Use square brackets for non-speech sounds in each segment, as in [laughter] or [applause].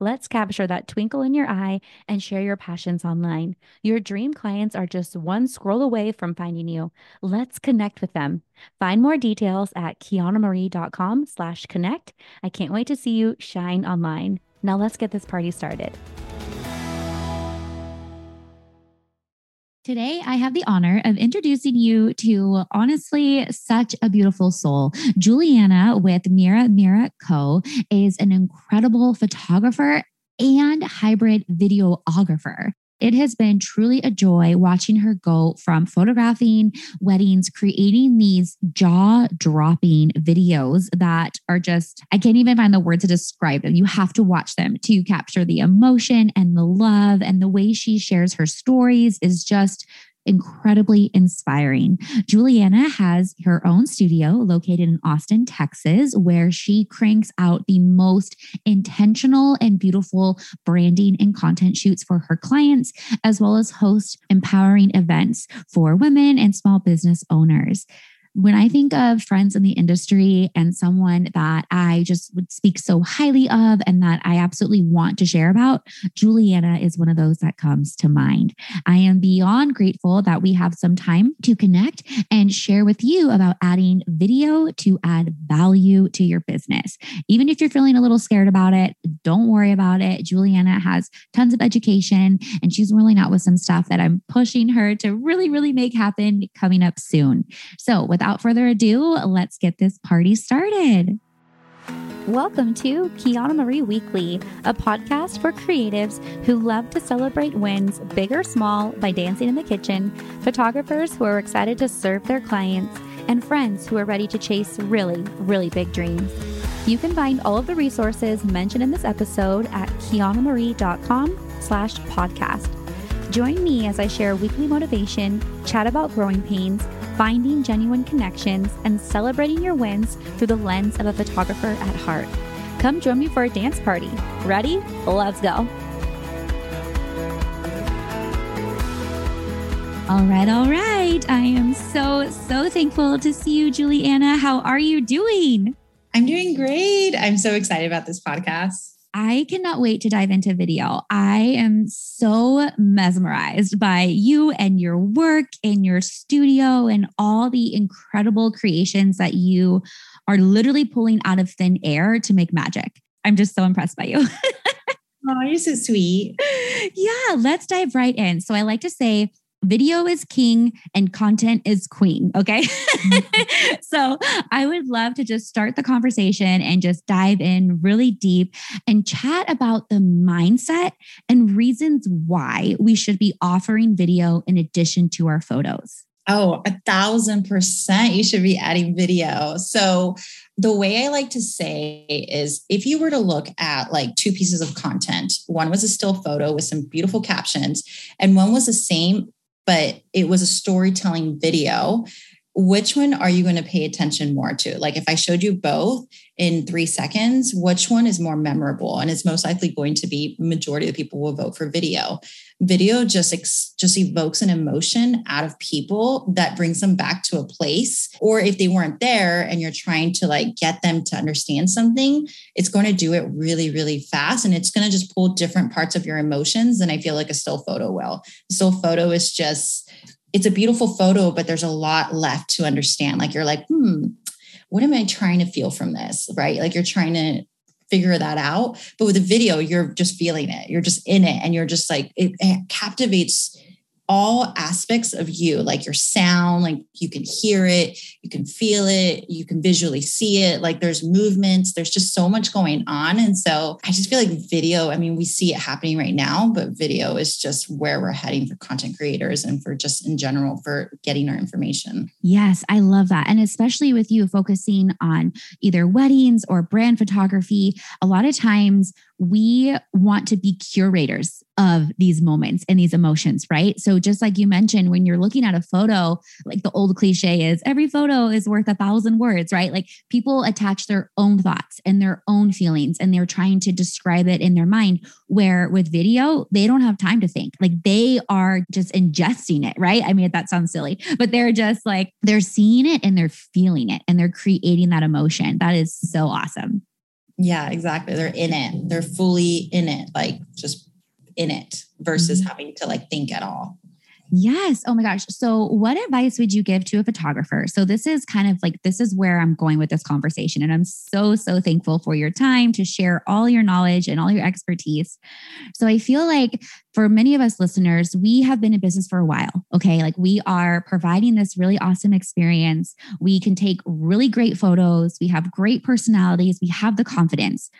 Let's capture that twinkle in your eye and share your passions online. Your dream clients are just one scroll away from finding you. Let's connect with them. Find more details at kianamarie.com slash connect. I can't wait to see you shine online. Now let's get this party started. Today, I have the honor of introducing you to honestly such a beautiful soul. Juliana with Mira Mira Co. is an incredible photographer and hybrid videographer. It has been truly a joy watching her go from photographing weddings, creating these jaw dropping videos that are just, I can't even find the words to describe them. You have to watch them to capture the emotion and the love and the way she shares her stories is just incredibly inspiring. Juliana has her own studio located in Austin, Texas, where she cranks out the most intentional and beautiful branding and content shoots for her clients, as well as host empowering events for women and small business owners when I think of friends in the industry and someone that I just would speak so highly of and that I absolutely want to share about, Juliana is one of those that comes to mind. I am beyond grateful that we have some time to connect and share with you about adding video to add value to your business. Even if you're feeling a little scared about it, don't worry about it. Juliana has tons of education and she's rolling out with some stuff that I'm pushing her to really, really make happen coming up soon. So, without further ado, let's get this party started. Welcome to Kiana Marie Weekly, a podcast for creatives who love to celebrate wins, big or small, by dancing in the kitchen, photographers who are excited to serve their clients, and friends who are ready to chase really, really big dreams. You can find all of the resources mentioned in this episode at kianamarie.com slash podcast. Join me as I share weekly motivation, chat about growing pains, finding genuine connections, and celebrating your wins through the lens of a photographer at heart. Come join me for a dance party. Ready? Let's go. All right, all right. I am so, so thankful to see you, Juliana. How are you doing? I'm doing great. I'm so excited about this podcast. I cannot wait to dive into video. I am so mesmerized by you and your work in your studio and all the incredible creations that you are literally pulling out of thin air to make magic. I'm just so impressed by you. [laughs] oh, you're so sweet. Yeah, let's dive right in. So I like to say, video is king and content is queen. Okay. Mm-hmm. [laughs] so I would love to just start the conversation and just dive in really deep and chat about the mindset and reasons why we should be offering video in addition to our photos. Oh, a thousand percent. You should be adding video. So, the way I like to say is if you were to look at like two pieces of content, one was a still photo with some beautiful captions, and one was the same but it was a storytelling video which one are you going to pay attention more to? Like if I showed you both in three seconds, which one is more memorable? And it's most likely going to be majority of the people will vote for video. Video just ex- just evokes an emotion out of people that brings them back to a place. Or if they weren't there and you're trying to like get them to understand something, it's going to do it really, really fast, and it's going to just pull different parts of your emotions than I feel like a still photo will. Still photo is just it's a beautiful photo, but there's a lot left to understand. Like you're like, hmm, what am I trying to feel from this? Right. Like you're trying to figure that out. But with a video, you're just feeling it. You're just in it and you're just like, it, it captivates all aspects of you, like your sound, like you can hear it, you can feel it, you can visually see it. Like there's movements, there's just so much going on. And so I just feel like video, I mean, we see it happening right now, but video is just where we're heading for content creators and for just in general for getting our information. Yes, I love that. And especially with you focusing on either weddings or brand photography, a lot of times we want to be curators of these moments and these emotions, right? So, just like you mentioned, when you're looking at a photo, like the old cliche is every photo is worth a thousand words, right? Like people attach their own thoughts and their own feelings and they're trying to describe it in their mind. Where with video, they don't have time to think. Like they are just ingesting it, right? I mean, that sounds silly, but they're just like, they're seeing it and they're feeling it and they're creating that emotion. That is so awesome. Yeah, exactly. They're in it. They're fully in it, like just in it versus mm-hmm. having to like think at all. Yes. Oh my gosh. So, what advice would you give to a photographer? So, this is kind of like, this is where I'm going with this conversation. And I'm so, so thankful for your time to share all your knowledge and all your expertise. So, I feel like for many of us listeners, we have been in business for a while. Okay. Like, we are providing this really awesome experience. We can take really great photos, we have great personalities, we have the confidence.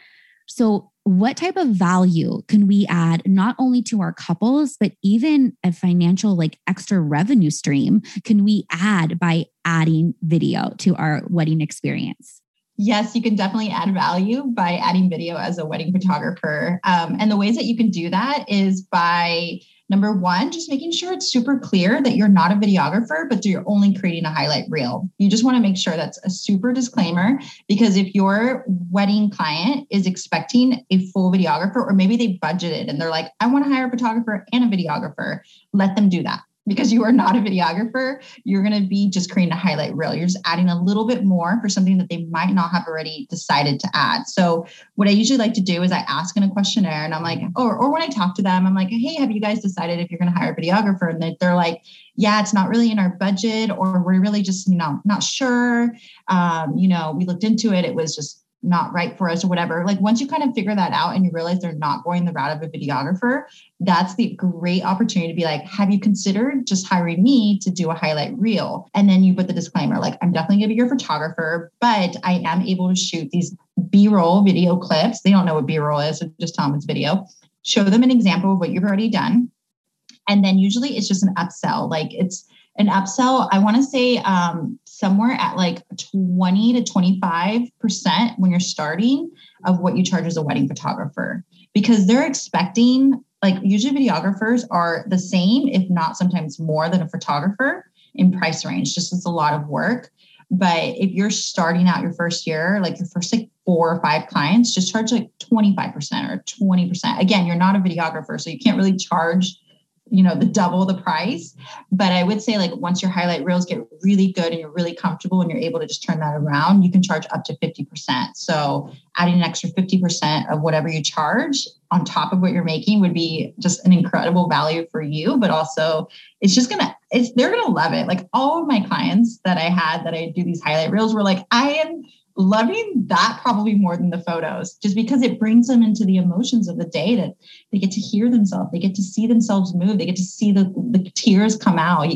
So, what type of value can we add not only to our couples, but even a financial, like extra revenue stream can we add by adding video to our wedding experience? Yes, you can definitely add value by adding video as a wedding photographer. Um, and the ways that you can do that is by Number one, just making sure it's super clear that you're not a videographer, but you're only creating a highlight reel. You just want to make sure that's a super disclaimer because if your wedding client is expecting a full videographer, or maybe they budgeted and they're like, I want to hire a photographer and a videographer, let them do that because you are not a videographer, you're going to be just creating a highlight reel. You're just adding a little bit more for something that they might not have already decided to add. So, what I usually like to do is I ask in a questionnaire and I'm like, or, or when I talk to them, I'm like, hey, have you guys decided if you're going to hire a videographer? And they're like, yeah, it's not really in our budget, or we're really just, you know, not sure. Um, you know, we looked into it, it was just not right for us or whatever. Like once you kind of figure that out and you realize they're not going the route of a videographer, that's the great opportunity to be like, have you considered just hiring me to do a highlight reel? And then you put the disclaimer, like, I'm definitely gonna be your photographer, but I am able to shoot these B-roll video clips. They don't know what B-roll is, so just it's video. Show them an example of what you've already done. And then usually it's just an upsell. Like it's an upsell, I want to say um, somewhere at like 20 to 25% when you're starting of what you charge as a wedding photographer because they're expecting, like, usually videographers are the same, if not sometimes more than a photographer in price range, just it's a lot of work. But if you're starting out your first year, like your first like four or five clients, just charge like 25% or 20%. Again, you're not a videographer, so you can't really charge you know the double the price. But i would say like once your highlight reels get really good and you're really comfortable and you're able to just turn that around you can charge up to 50% so adding an extra 50% of whatever you charge on top of what you're making would be just an incredible value for you. But also it's just gonna it's they're gonna love it. Like all of my clients that i had that i do these highlight reels were like i am loving that probably more than the photos, just because it brings them into the emotions of the day that they get to hear themselves, they get to see themselves move, they get to see the, the tears come out.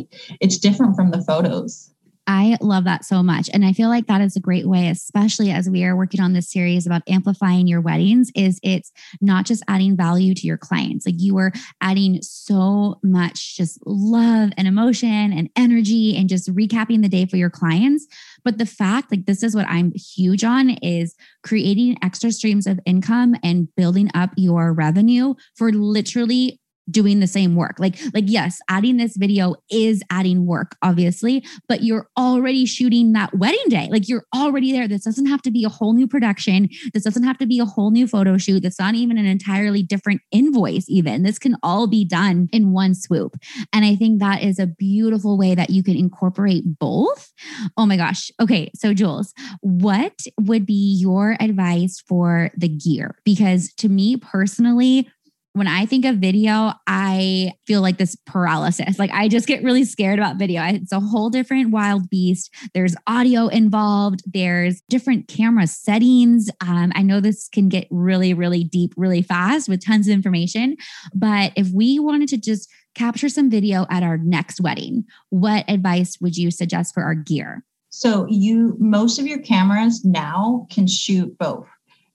It's different from the photos. I love that so much. And I feel like that is a great way, especially as we are working on this series about amplifying your weddings, is it's not just adding value to your clients. Like you are adding so much just love and emotion and energy and just recapping the day for your clients. But the fact, like this is what I'm huge on, is creating extra streams of income and building up your revenue for literally doing the same work. Like like yes, adding this video is adding work obviously, but you're already shooting that wedding day. Like you're already there. This doesn't have to be a whole new production. This doesn't have to be a whole new photo shoot. That's not even an entirely different invoice even. This can all be done in one swoop. And I think that is a beautiful way that you can incorporate both. Oh my gosh. Okay, so Jules, what would be your advice for the gear? Because to me personally, when I think of video, I feel like this paralysis. Like I just get really scared about video. It's a whole different wild beast. There's audio involved, there's different camera settings. Um, I know this can get really, really deep really fast with tons of information. But if we wanted to just capture some video at our next wedding, what advice would you suggest for our gear? So you most of your cameras now can shoot both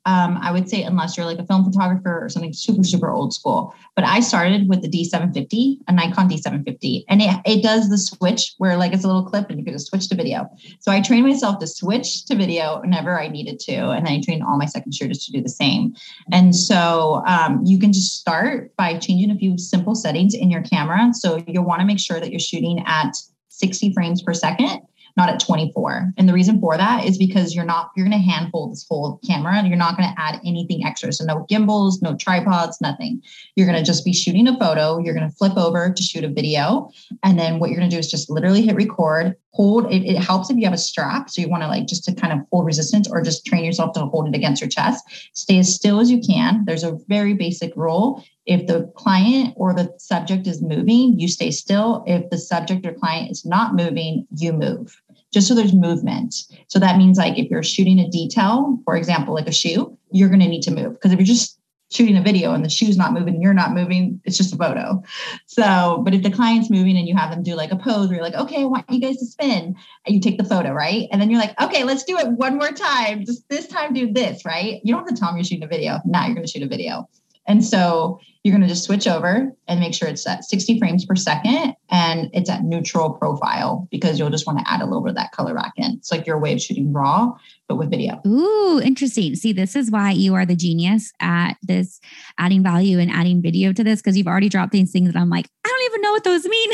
um, I would say unless you're like a film photographer or something super, super old school. But I started with the D750, a Nikon D750, and it, it does the switch where like it's a little clip and you can just switch to video. So I trained myself to switch to video whenever I needed to. And then I trained all my second shooters to do the same. And so um, you can just start by changing a few simple settings in your camera. So you'll want to make sure that you're shooting at 60 frames per second not at 24. And the reason for that is because you're not, you're going to hand hold this whole camera and you're not going to add anything extra. So no gimbals, no tripods, nothing. You're going to just be shooting a photo. You're going to flip over to shoot a video. And then what you're going to do is just literally hit record, hold. It, it helps if you have a strap. So you want to like just to kind of hold resistance or just train yourself to hold it against your chest. Stay as still as you can. There's a very basic rule if the client or the subject is moving, you stay still. If the subject or client is not moving, you move just so there's movement. So that means like if you're shooting a detail, for example, like a shoe, you're going to need to move because if you're just shooting a video and the shoe's not moving you're not moving, it's just a photo. So, but if the client's moving and you have them do like a pose where you're like, okay, I want you guys to spin and you take the photo, right? And then you're like, okay, let's do it one more time. Just this time do this, right? You don't have to tell them you're shooting a video. Now you're going to shoot a video. And so you're going to just switch over and make sure it's at 60 frames per second and it's at neutral profile because you'll just want to add a little bit of that color back in. It's like your way of shooting raw, but with video. Ooh, interesting. See, this is why you are the genius at this adding value and adding video to this because you've already dropped these things that I'm like, I don't even know what those mean.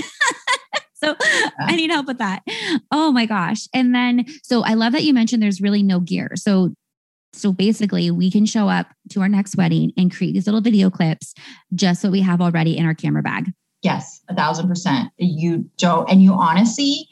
[laughs] so yeah. I need help with that. Oh my gosh. And then, so I love that you mentioned there's really no gear. So so basically, we can show up to our next wedding and create these little video clips, just what we have already in our camera bag. Yes, a thousand percent. You don't, and you honestly,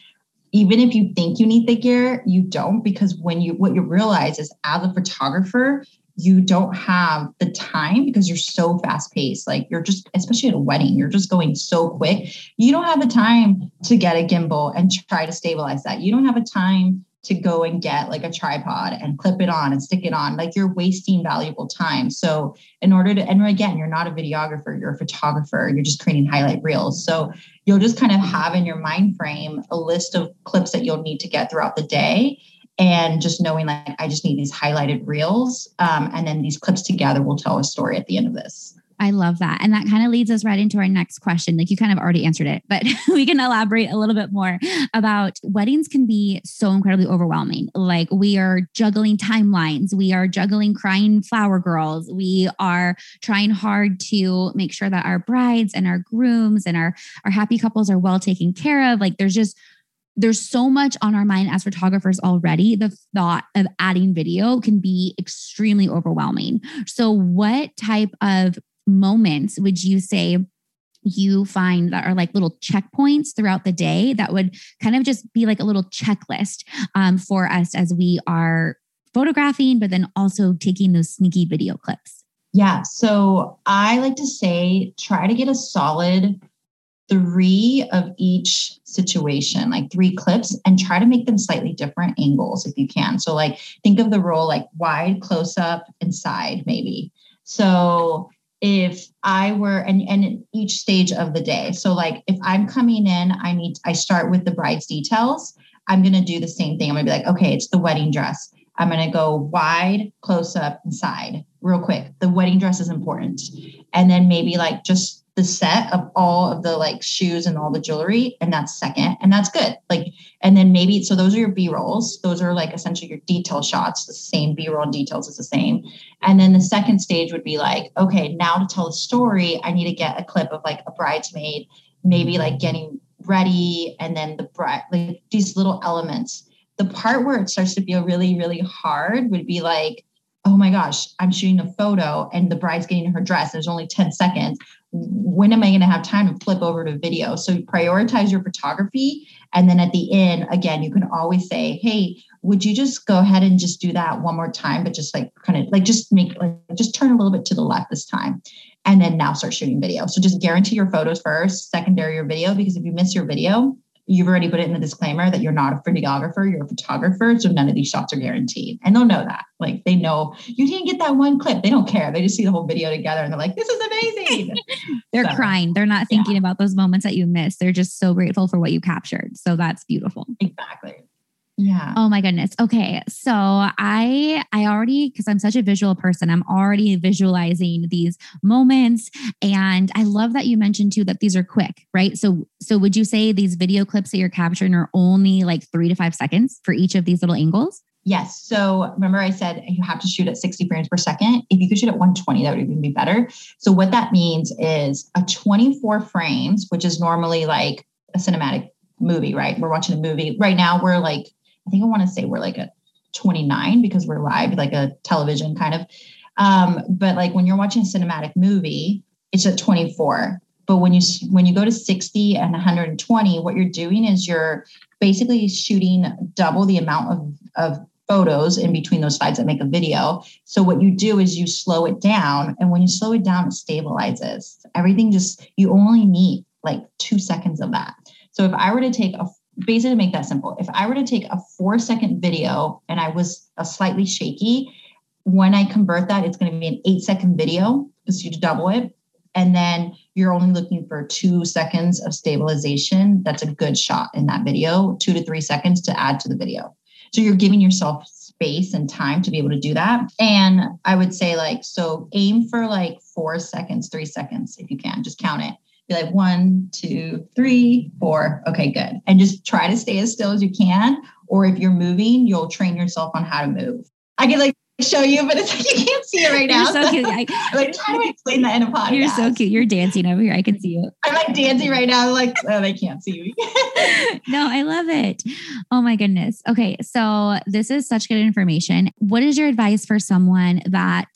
even if you think you need the gear, you don't, because when you, what you realize is as a photographer, you don't have the time because you're so fast paced. Like you're just, especially at a wedding, you're just going so quick. You don't have the time to get a gimbal and try to stabilize that. You don't have a time to go and get like a tripod and clip it on and stick it on. Like you're wasting valuable time. So, in order to, and again, you're not a videographer, you're a photographer, you're just creating highlight reels. So, you'll just kind of have in your mind frame a list of clips that you'll need to get throughout the day. And just knowing like, I just need these highlighted reels. Um, and then these clips together will tell a story at the end of this. I love that. And that kind of leads us right into our next question. Like you kind of already answered it, but [laughs] we can elaborate a little bit more about weddings can be so incredibly overwhelming. Like we are juggling timelines, we are juggling crying flower girls, we are trying hard to make sure that our brides and our grooms and our our happy couples are well taken care of. Like there's just there's so much on our mind as photographers already. The thought of adding video can be extremely overwhelming. So, what type of moments would you say you find that are like little checkpoints throughout the day that would kind of just be like a little checklist um, for us as we are photographing, but then also taking those sneaky video clips? Yeah. So I like to say try to get a solid three of each situation, like three clips, and try to make them slightly different angles if you can. So, like, think of the roll like wide, close up, and side, maybe. So, if I were and and each stage of the day. So like if I'm coming in, I need I start with the bride's details. I'm gonna do the same thing. I'm gonna be like, okay, it's the wedding dress. I'm gonna go wide, close up, and side real quick. The wedding dress is important. And then maybe like just the set of all of the like shoes and all the jewelry and that's second and that's good like and then maybe so those are your b-rolls those are like essentially your detail shots the same b-roll details is the same and then the second stage would be like okay now to tell a story i need to get a clip of like a bridesmaid maybe like getting ready and then the bride like these little elements the part where it starts to feel really really hard would be like oh my gosh, I'm shooting a photo and the bride's getting her dress. There's only 10 seconds. When am I going to have time to flip over to video? So prioritize your photography. And then at the end, again, you can always say, hey, would you just go ahead and just do that one more time, but just like kind of like just make like just turn a little bit to the left this time. and then now start shooting video. So just guarantee your photos first, secondary your video, because if you miss your video, you've already put it in the disclaimer that you're not a videographer, you're a photographer. So none of these shots are guaranteed. And they'll know that. Like they know you didn't get that one clip. They don't care. They just see the whole video together and they're like, this is amazing. [laughs] they're so, crying. They're not thinking yeah. about those moments that you missed. They're just so grateful for what you captured. So that's beautiful. Exactly. Yeah. Oh my goodness. Okay. So I I already because I'm such a visual person, I'm already visualizing these moments and I love that you mentioned too that these are quick, right? So so would you say these video clips that you're capturing are only like 3 to 5 seconds for each of these little angles? Yes. So remember, I said you have to shoot at 60 frames per second. If you could shoot at 120, that would even be better. So, what that means is a 24 frames, which is normally like a cinematic movie, right? We're watching a movie. Right now, we're like I think I want to say we're like a 29 because we're live, like a television kind of. Um, but like when you're watching a cinematic movie, it's at 24. But when you when you go to 60 and 120, what you're doing is you're basically shooting double the amount of, of photos in between those slides that make a video. So what you do is you slow it down. And when you slow it down, it stabilizes. Everything just you only need like two seconds of that. So if I were to take a basically to make that simple, if I were to take a four second video and I was a slightly shaky, when I convert that, it's going to be an eight second video because you double it. And then you're only looking for two seconds of stabilization. That's a good shot in that video, two to three seconds to add to the video. So you're giving yourself space and time to be able to do that. And I would say, like, so aim for like four seconds, three seconds if you can, just count it be like one, two, three, four. Okay, good. And just try to stay as still as you can. Or if you're moving, you'll train yourself on how to move. I can like show you, but it's like you can't see it right now. You're so cute. I, [laughs] like do I [laughs] explain that in a podcast? You're so cute. You're dancing over here. I can see you. I'm like dancing right now. I'm like, oh, they can't see me. [laughs] no, I love it. Oh my goodness. Okay. So this is such good information. What is your advice for someone that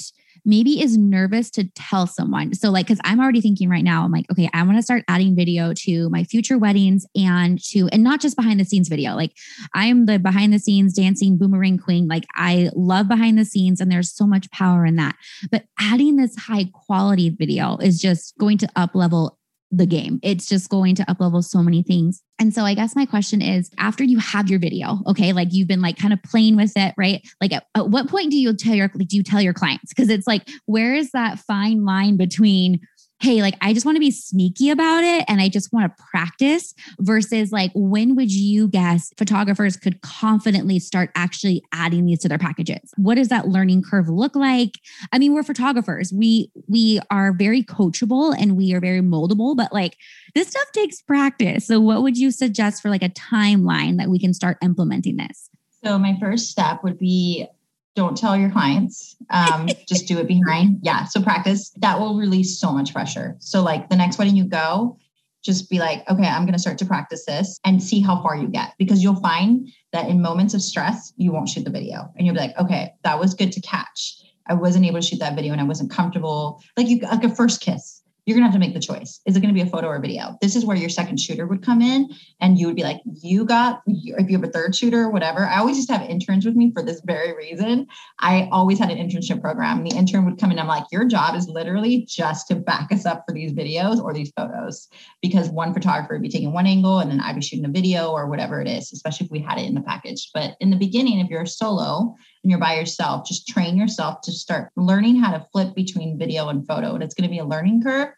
maybe is nervous to tell someone. So, like, because I'm already thinking right now, I'm like, okay, I want to start adding video to my future weddings and to, and not just behind the scenes video. Like, I am the behind the scenes dancing boomerang queen. Like, I love behind the scenes, and there's so much power in that. But adding this high quality video is just going to up level the game. It's just going to up level so many things. And so I guess my question is after you have your video, okay, like you've been like kind of playing with it, right? Like at, at what point do you tell your like do you tell your clients? Because it's like, where is that fine line between hey, like I just want to be sneaky about it and I just want to practice versus like when would you guess photographers could confidently start actually adding these to their packages? What does that learning curve look like? I mean, we're photographers. We we are very coachable and we are very moldable, but like this stuff takes practice. So what would you suggest for like a timeline that we can start implementing this? So my first step would be don't tell your clients. Um, [laughs] just do it behind. Yeah so practice that will release so much pressure. So like the next wedding you go just be like okay i'm going to start to practice this and see how far you get because you'll find that in moments of stress you won't shoot the video and you'll be like okay that was good to catch. I wasn't able to shoot that video and i wasn't comfortable. Like you like a first kiss you're gonna have to make the choice. Is it gonna be a photo or video? This is where your second shooter would come in, and you would be like, you got if you have a third shooter or whatever. I always to have interns with me for this very reason. I always had an internship program. The intern would come in. I'm like, your job is literally just to back us up for these videos or these photos, because one photographer would be taking one angle, and then I'd be shooting a video or whatever it is. Especially if we had it in the package. But in the beginning, if you're solo and you're by yourself, just train yourself to start learning how to flip between video and photo, and it's going to be a learning curve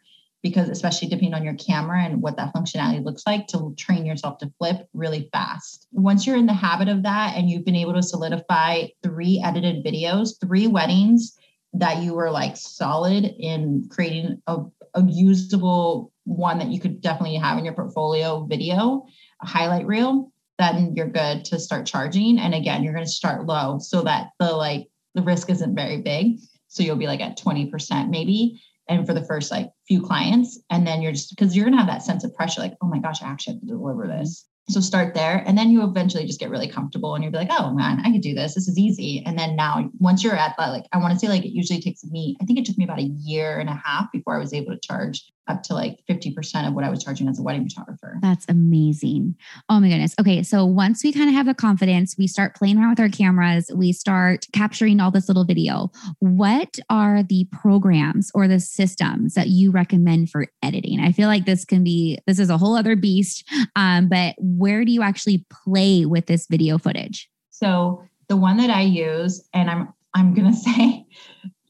because especially depending on your camera and what that functionality looks like to train yourself to flip really fast. Once you're in the habit of that and you've been able to solidify three edited videos, three weddings that you were like solid in creating a, a usable one that you could definitely have in your portfolio video, a highlight reel, then you're good to start charging. And again, you're going to start low so that the like the risk isn't very big. So you'll be like at 20% maybe and for the first like few clients and then you're just because you're gonna have that sense of pressure like oh my gosh i actually have to deliver this so start there and then you eventually just get really comfortable and you'll be like oh man i could do this this is easy and then now once you're at that like i want to say like it usually takes me i think it took me about a year and a half before i was able to charge up to like 50% of what I was charging as a wedding photographer. That's amazing. Oh my goodness. Okay. So once we kind of have the confidence, we start playing around with our cameras, we start capturing all this little video. What are the programs or the systems that you recommend for editing? I feel like this can be, this is a whole other beast. Um, but where do you actually play with this video footage? So the one that I use, and I'm I'm gonna [laughs] say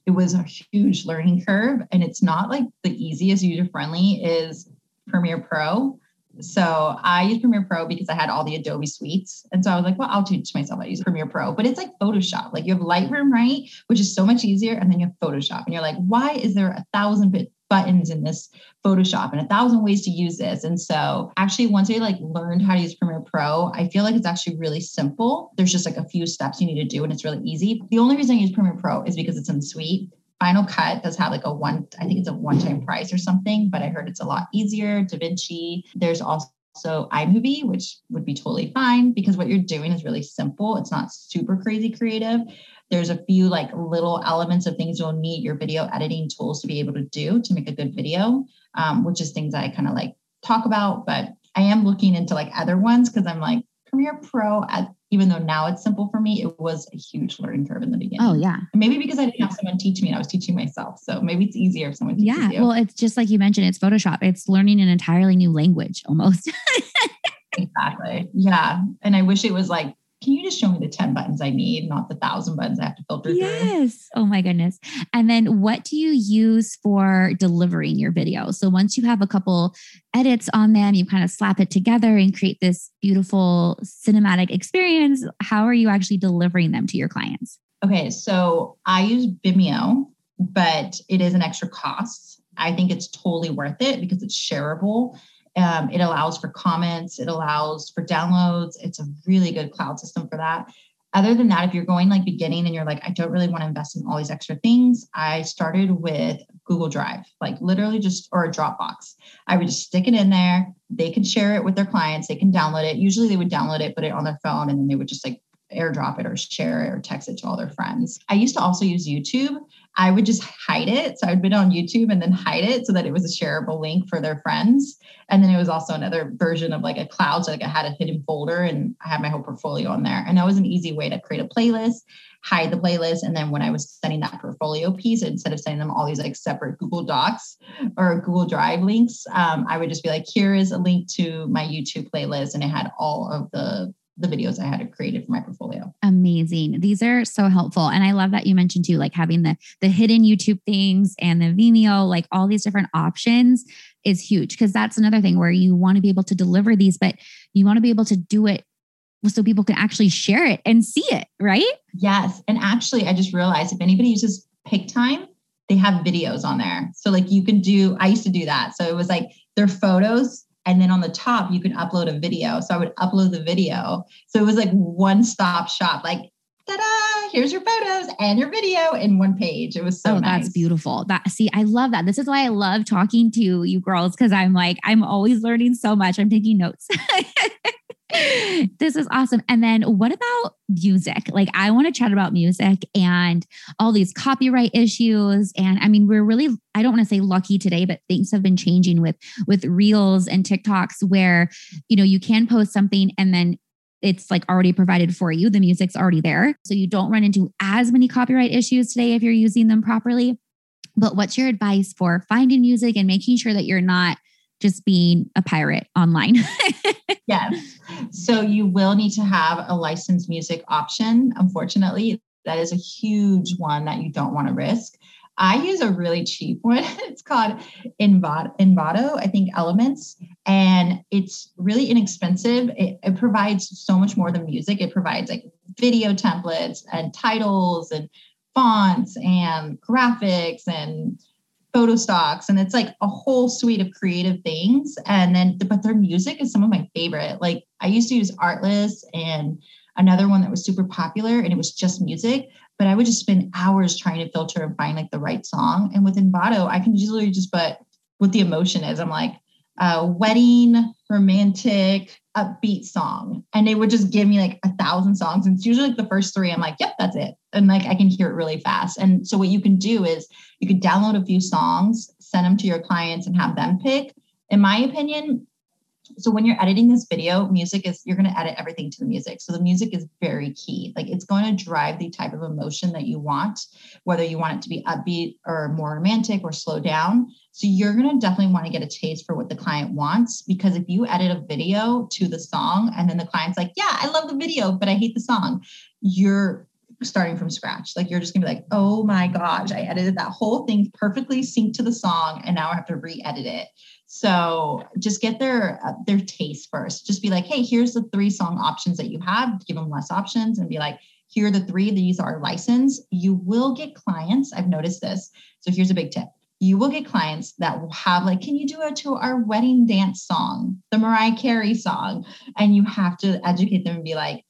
it was a huge learning curve and it's not like the easiest user friendly is Premiere Pro. So I use Premiere Pro because I had all the Adobe suites. And so I was like, well, I'll teach myself. I use Premiere Pro, but it's like Photoshop. Like you have Lightroom, right? Which is so much easier. And then you have Photoshop. And you're like, why is there a thousand bit buttons in this Photoshop and a thousand ways to use this. And so actually once I like learned how to use Premiere Pro, I feel like it's actually really simple. There's just like a few steps you need to do and it's really easy. The only reason I use Premiere Pro is because it's in suite. Final Cut does have like a one, I think it's a one-time price or something, but I heard it's a lot easier. DaVinci. There's also so iMovie, which would be totally fine because what you're doing is really simple. It's not super crazy creative. There's a few like little elements of things you'll need your video editing tools to be able to do to make a good video, um, which is things I kind of like talk about. But I am looking into like other ones because I'm like Premiere Pro, at, even though now it's simple for me, it was a huge learning curve in the beginning. Oh, yeah. Maybe because I didn't have someone teach me, and I was teaching myself. So maybe it's easier if someone teaches yeah. you. Well, it's just like you mentioned, it's Photoshop. It's learning an entirely new language almost. [laughs] exactly. Yeah. And I wish it was like can you just show me the 10 buttons I need, not the thousand buttons I have to filter yes. through? Yes. Oh my goodness. And then what do you use for delivering your video? So once you have a couple edits on them, you kind of slap it together and create this beautiful cinematic experience. How are you actually delivering them to your clients? Okay. So I use Vimeo, but it is an extra cost. I think it's totally worth it because it's shareable um, it allows for comments, it allows for downloads. It's a really good cloud system for that. Other than that, if you're going like beginning and you're like, I don't really want to invest in all these extra things, I started with Google Drive, like literally just, or a Dropbox. I would just stick it in there. They can share it with their clients, they can download it. Usually they would download it, put it on their phone, and then they would just like airdrop it or share it or text it to all their friends. I used to also use YouTube. I would just hide it. So I would be on YouTube and then hide it so that it was a shareable link for their friends. And then it was also another version of like a cloud. So like I had a hidden folder and I had my whole portfolio on there. And that was an easy way to create a playlist, hide the playlist. And then when I was sending that portfolio piece, instead of sending them all these like separate Google Docs or Google Drive links, um, I would just be like, here is a link to my YouTube playlist. And it had all of the the videos I had created for my portfolio. Amazing. These are so helpful. And I love that you mentioned too, like having the the hidden YouTube things and the Vimeo, like all these different options is huge because that's another thing where you want to be able to deliver these, but you want to be able to do it so people can actually share it and see it, right? Yes. And actually, I just realized if anybody uses Pic-Time, they have videos on there. So like you can do, I used to do that. So it was like their photos and then on the top, you can upload a video. So I would upload the video. So it was like one stop shop, like, ta-da, here's your photos and your video in one page. It was so oh, nice. That's beautiful. That see, I love that. This is why I love talking to you girls because I'm like, I'm always learning so much. I'm taking notes. [laughs] [laughs] this is awesome. And then what about music? Like, I want to chat about music and all these copyright issues. And I mean, we're really, I don't want to say lucky today, but things have been changing with with reels and TikToks where, you know, you can post something and then it's like already provided for you. The music's already there. So you don't run into as many copyright issues today if you're using them properly. But what's your advice for finding music and making sure that you're not just being a pirate online? [laughs] yes. So you will need to have a licensed music option. Unfortunately, that is a huge one that you don't want to risk. I use a really cheap one. [laughs] It's called Envato, I think Elements, and it's really inexpensive. It, it, provides so much more than music. It provides like video templates and titles and fonts and graphics and photo stocks and it's like a whole suite of creative things and then but their music is some of my favorite. Like i used to use artlist and another one that was super popular and it was just music but i would just spend hours trying to filter and find like the right song and with envato i can usually just put what the emotion is i'm like uh, wedding, romantic, upbeat song. And they would just give me like a thousand songs. And it's usually like the first three. I'm like, yep, that's it. And like I can hear it really fast. And so what you can do is you could download a few songs, send them to your clients and have them pick. In my opinion, so when you're editing this video music is you're going to edit everything to the music. So the music is very key. Like it's going to drive the type of emotion that you want whether you want it to be upbeat or more romantic or slow down. So you're going to definitely want to get a taste for what the client wants because if you edit a video to the song and then the client's like yeah i love the video but i hate the song you're starting from scratch. Like you're just gonna be like, oh my gosh, I edited that whole thing perfectly synced to the song, and now I have to re-edit it. So just get their uh, their taste first. Just be like, hey, here's the three song options that you have. Give them less options and be like, here are the three. These are licensed. You will get clients. I've noticed this. So here's a big tip. You will get clients that will have like, can you do it to our wedding dance song, the Mariah Carey song? And you have to educate them and be like,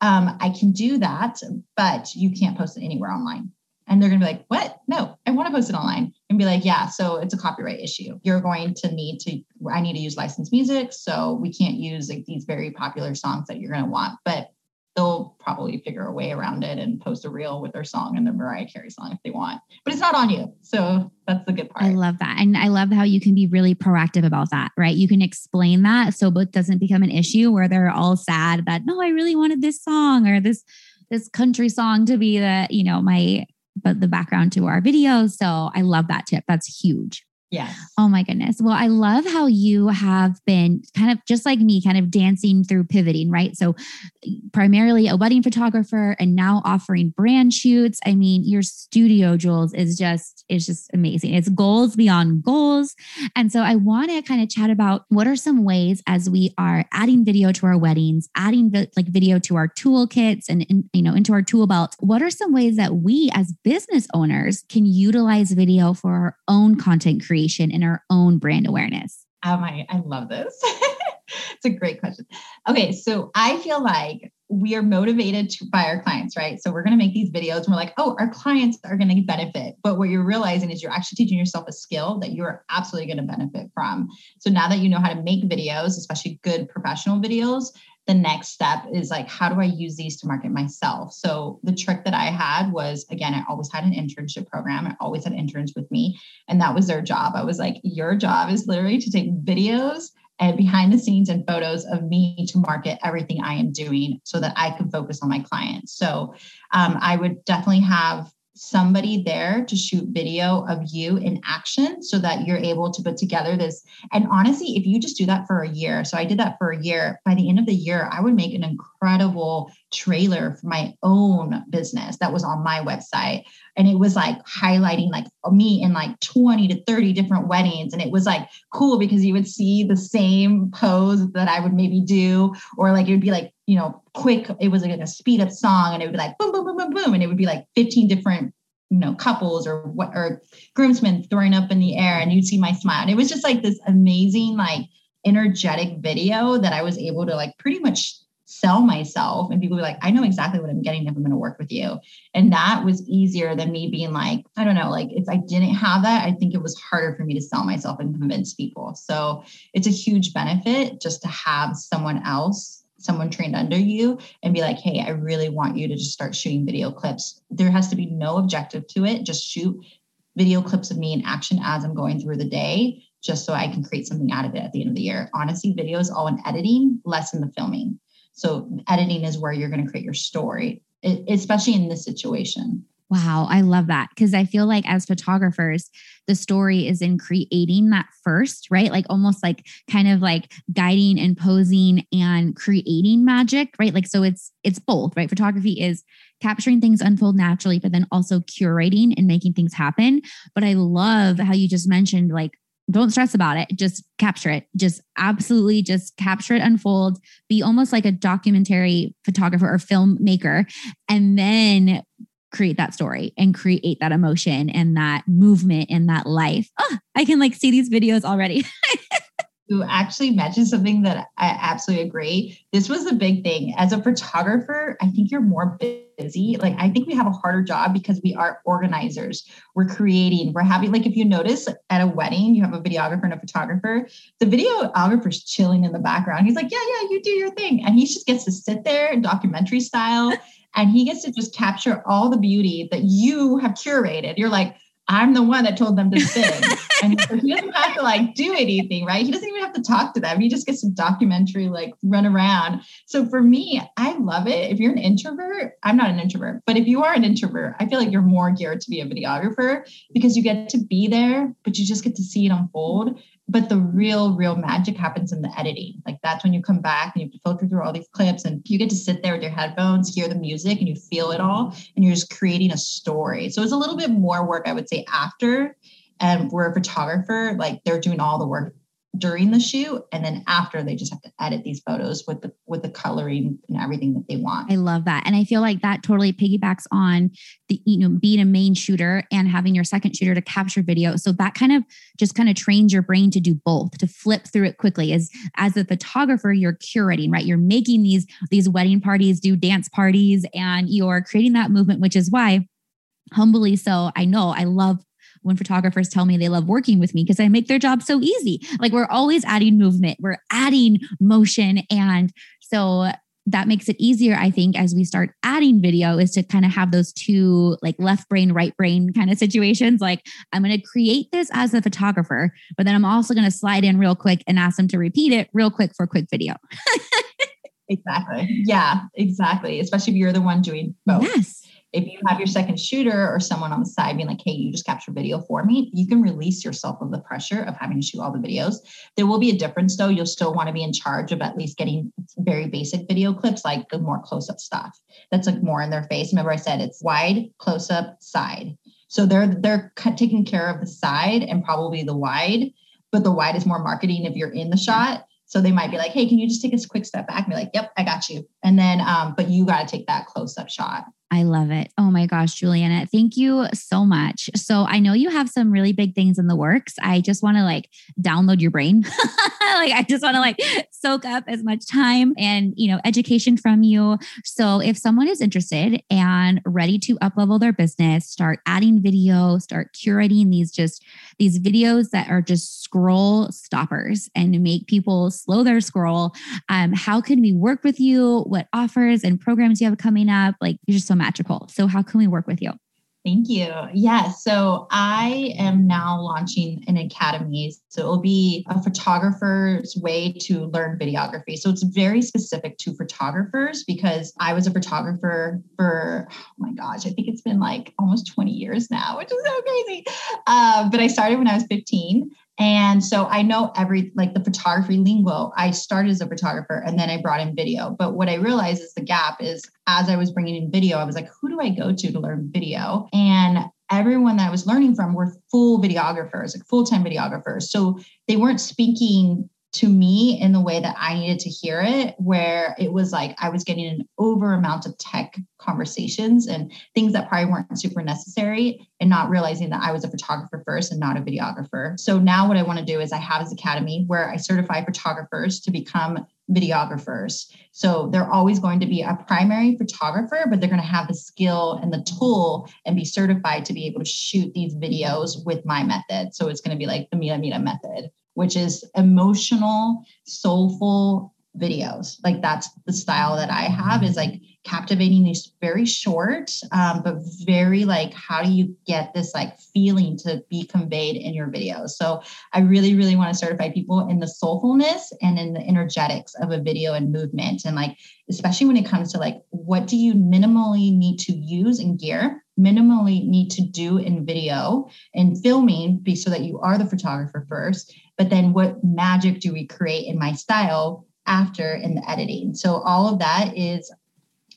um, I can do that, but you can't post it anywhere online. And they're going to be like, what? No, I want to post it online. And be like, yeah, so it's a copyright issue. You're going to need to, I need to use licensed music. So we can't use like these very popular songs that you're going to want. But they'll probably figure a way around it and post a reel with their song and their Mariah Carey song if they want. But it's not on you. So that's the good part. I love that. And I love how you can be really proactive about that, right? You can explain that so it doesn't become an issue where they're all sad that no, I really wanted this song or this this country song to be the, you know, my but the background to our videos. So I love that tip. That's huge. Yes. Oh my goodness. Well, I love how you have been kind of just like me, kind of dancing through pivoting, right? So, primarily a wedding photographer and now offering brand shoots. I mean, your studio, Jules, is just is just amazing. It's goals beyond goals. And so I want to kind of chat about what are some ways as we are adding video to our weddings, adding like video to our toolkits and, you know into our tool belt. What are some ways that we as business owners can utilize video for our own content creation? Creation and our own brand awareness? Oh I love this. [laughs] it's a great question. Okay, so I feel like we are motivated to, by our clients, right? So we're going to make these videos and we're like, oh, our clients are going to benefit. But what you're realizing is you're actually teaching yourself a skill that you're absolutely going to benefit from. So now that you know how to make videos, especially good professional videos, the next step is like, how do I use these to market myself? So the trick that I had was again, I always had an internship program. I always had interns with me, and that was their job. I was like, your job is literally to take videos and behind the scenes and photos of me to market everything I am doing so that I can focus on my clients. So um, I would definitely have somebody there to shoot video of you in action so that you're able to put together this. And honestly, if you just do that for a year, so I did that for a year, by the end of the year, I would make an incredible trailer for my own business that was on my website. And it was like highlighting like me in like 20 to 30 different weddings. And it was like cool because you would see the same pose that I would maybe do, or like it would be like you know, quick. It was like a speed up song, and it would be like boom, boom, boom, boom, boom, and it would be like 15 different, you know, couples or what or groomsmen throwing up in the air, and you'd see my smile. And it was just like this amazing, like energetic video that I was able to like pretty much sell myself and people were like i know exactly what i'm getting if i'm going to work with you and that was easier than me being like i don't know like if i didn't have that i think it was harder for me to sell myself and convince people so it's a huge benefit just to have someone else someone trained under you and be like, hey, I really want you to just start shooting video clips. There has to be no objective to it. Just shoot video clips of me in action as I'm going through the day, just so I can create something out of it at the end of the year. Honestly, video is all in editing, less in the filming. So editing is where you're going to create your story, especially in this situation. Wow, I love that because I feel like as photographers, the story is in creating that first, right? Like almost like kind of like guiding and posing and creating magic, right? Like so it's it's both, right? Photography is capturing things unfold naturally, but then also curating and making things happen. But I love how you just mentioned like don't stress about it just capture it just absolutely just capture it unfold be almost like a documentary photographer or filmmaker and then create that story and create that emotion and that movement and that life. Oh, I can like see these videos already. [laughs] you actually mentioned something that I absolutely agree. This was the big thing. As a photographer, I think you're more busy. Like, I think we have a harder job because we are organizers. We're creating, we're having, like, if you notice at a wedding, you have a videographer and a photographer. The videographer's chilling in the background. He's like, Yeah, yeah, you do your thing. And he just gets to sit there documentary style and he gets to just capture all the beauty that you have curated. You're like, I'm the one that told them to sing. [laughs] and he doesn't have to like do anything, right? He doesn't even have to talk to them. He just gets to documentary, like run around. So for me, I love it. If you're an introvert, I'm not an introvert, but if you are an introvert, I feel like you're more geared to be a videographer because you get to be there, but you just get to see it unfold but the real real magic happens in the editing. Like that's when you come back and you have to filter through all these clips and you get to sit there with your headphones hear the music and you feel it all and you're just creating a story. So it's a little bit more work i would say after and we're a photographer like they're doing all the work during the shoot and then after they just have to edit these photos with the with the coloring and everything that they want. I love that. And i feel like that totally piggybacks on the you know being a main shooter and having your second shooter to capture video. So that kind of just kind of trains your brain to do both to flip through it quickly. As as a photographer you're curating right? You're making these these wedding parties do dance parties and you're creating that movement which is why humbly so i know i love when photographers tell me they love working with me because I make their job so easy. Like we're always adding movement, we're adding motion. And so that makes it easier, I think, as we start adding video, is to kind of have those two like left brain, right brain kind of situations. Like, I'm going to create this as a photographer, but then I'm also going to slide in real quick and ask them to repeat it real quick for a quick video. [laughs] exactly. Yeah, exactly. Especially if you're the one doing both. Yes if you have your second shooter or someone on the side being like, hey, you just capture video for me, you can release yourself of the pressure of having to shoot all the videos. There will be a difference though. You'll still want to be in charge of at least getting very basic video clips, like the more close up stuff. That's like more in their face. Remember, I said it's wide, close up, side. So they're they're taking care of the side and probably the wide, but the wide is more marketing if you're in the shot. So they might be like, hey, can you just take a quick step back and be like, yep, I got you. And then, um, but you got to take that close up shot. I love it. Oh my gosh, Juliana, thank you so much. So I know you have some really big things in the works. I just want to like download your brain. [laughs] like I just want to like soak up as much time and, you know, education from you. So if someone is interested and ready to up level their business, start adding video, start curating these just these videos that are just scroll stoppers and make people slow their scroll, um, how can we work with you? What offers and programs you have coming up? Like you're just so magical. So, how can we work with you? Thank you. Yeah. So I am now launching an academy. So it'll be a photographer's way to learn videography. So it's very specific to photographers because I was a photographer for, oh my gosh, I think it's been like almost 20 years now, which is so crazy. Uh, but I started when I was 15. And so I know every like the photography lingo. I started as a photographer and then I brought in video. But what I realized is the gap is as I was bringing in video, I was like, who do I go to to learn video? And everyone that I was learning from were full videographers, like full time videographers. So they weren't speaking to me in the way that I needed to hear it, where it was like I was getting an over amount of tech conversations and things that probably weren't super necessary, and not realizing that I was a photographer first and not a videographer. So now what I want to do is I have this academy where I certify photographers to become videographers. So they're always going to be a primary photographer, but they're going to have the skill and the tool and be certified to be able to shoot these videos with my method. So it's going to be like the Mira Mira method which is emotional, soulful videos. Like that's the style that I have is like captivating these very short, um, but very like, how do you get this like feeling to be conveyed in your videos? So I really, really want to certify people in the soulfulness and in the energetics of a video and movement. And like, especially when it comes to like, what do you minimally need to use in gear? minimally need to do in video and filming be so that you are the photographer first but then what magic do we create in my style after in the editing? So all of that is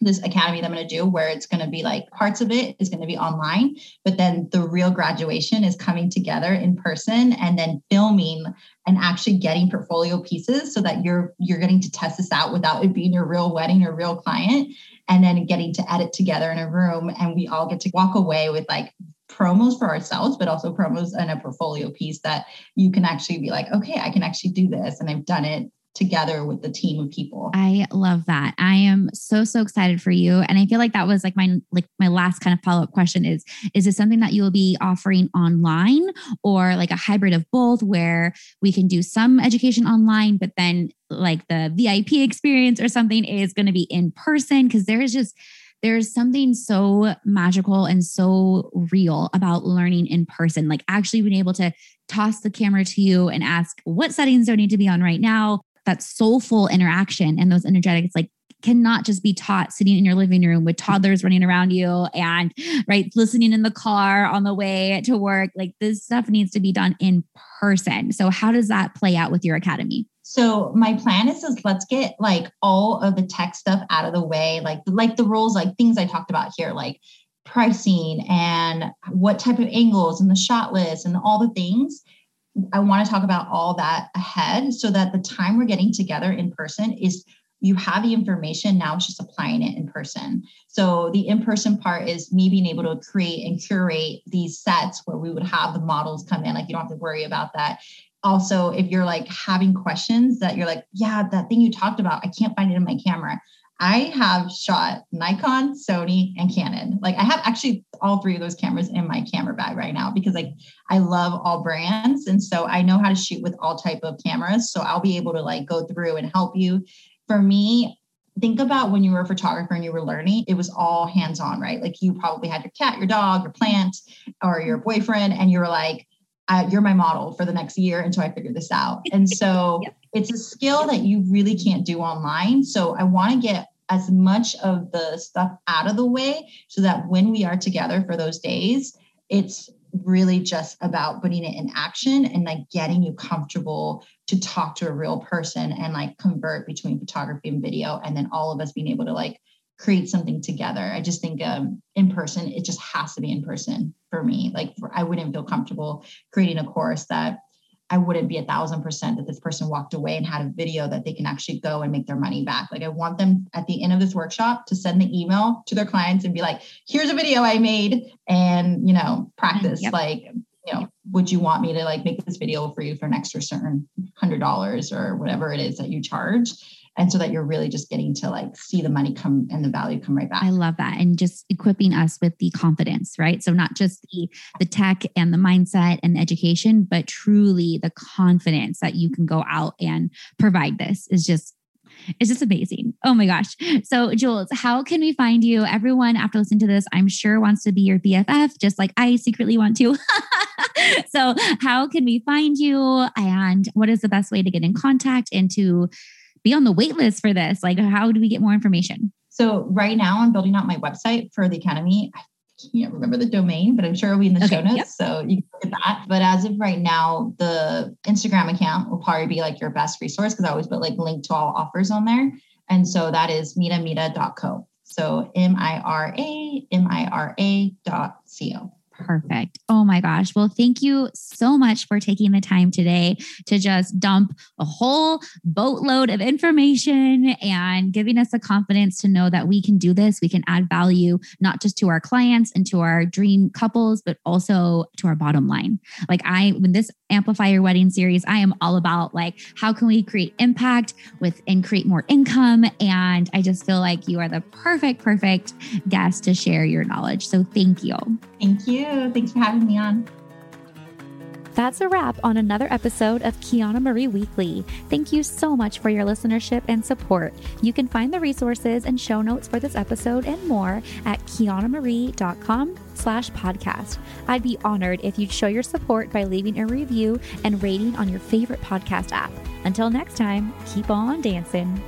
this academy that I'm going to do where it's going to be like parts of it is going to be online, but then the real graduation is coming together in person and then filming and actually getting portfolio pieces so that you're you're getting to test this out without it being your real wedding or real client and then getting to edit together in a room and we all get to walk away with like promos for ourselves, but also promos and a portfolio piece that you can actually be like, okay, I can actually do this. And I've done it together with the team of people. I love that. I am so so excited for you and I feel like that was like my like my last kind of follow-up question is is this something that you'll be offering online or like a hybrid of both where we can do some education online but then like the VIP experience or something is going to be in person because there is just there's something so magical and so real about learning in person, like actually being able to toss the camera to you and ask what settings do I need to be on right now. That soulful interaction and those energetics, like cannot just be taught sitting in your living room with toddlers running around you and right listening in the car on the way to work. Like this stuff needs to be done in person. So how does that play out with your academy so my plan is, is let's get like all of the tech stuff out of the way, like like the rules, like things I talked about here, like pricing and what type of angles and the shot list and all the things. I want to talk about all that ahead so that the time we're getting together in person is you have the information now it's just applying it in person so the in-person part is me being able to create and curate these sets where we would have the models come in like you don't have to worry about that also if you're like having questions that you're like yeah that thing you talked about i can't find it in my camera. I have shot nikon sony and canon. Like i have actually all three of those cameras in my camera bag right now because like i love all brands and so i know how to shoot with all type of cameras so i'll be able to like go through and help you. For me think about when you were a photographer and you were learning, it was all hands on, right? Like you probably had your cat, your dog, your plant, or your boyfriend, and you were like, you're my model for the next year until I figure this out. And [laughs] so it's a skill that you really can't do online. So I want to get as much of the stuff out of the way so that when we are together for those days, it's really just about putting it in action and like getting you comfortable to talk to a real person and like convert between photography and video and then all of us being able to like create something together. I just think um, in person, it just has to be in person for me. Like I wouldn't feel comfortable creating a course that I wouldn't be a thousand percent that this person walked away and had a video that they can actually go and make their money back. Like I want them at the end of this workshop to send the email to their clients and be like, here's a video I made and, you know, practice yep. like, you know, would you want me to like make this video for you for an extra certain hundred dollars or whatever it is that you charge? And so that you're really just getting to like see the money come and the value come right back i love that and just equipping us with the confidence right so not just the the tech and the mindset and the education but truly the confidence that you can go out and provide this is just it's just amazing. Oh my gosh. So, Jules, how can we find you? Everyone, after listening to this, I'm sure wants to be your BFF, just like I secretly want to. [laughs] so, how can we find you? And what is the best way to get in contact and to be on the wait list for this? Like, how do we get more information? So right now I'm building out my website for the Academy. I can't remember the domain, but I'm sure it'll be in the okay, show notes. Yep. So you can look at that. But as of right now, the Instagram account will probably be like your best resource because I always put like link to all offers on there. And so that is miramira.co. So M I R A M I R A dot C O. Perfect. Oh my gosh. Well, thank you so much for taking the time today to just dump a whole boatload of information and giving us the confidence to know that we can do this. We can add value, not just to our clients and to our dream couples, but also to our bottom line. Like, I, when this Amplify Your Wedding series, I am all about like, how can we create impact with and create more income? And I just feel like you are the perfect, perfect guest to share your knowledge. So thank you. Thank Thanks for having me on. That's a wrap on another episode of Kiana Marie Weekly. Thank you so much for your listenership and support. You can find the resources and show notes for this episode and more at kianamarie.com slash podcast. I'd be honored if you'd show your support by leaving a review and rating on your favorite podcast app. Until next time, keep on dancing.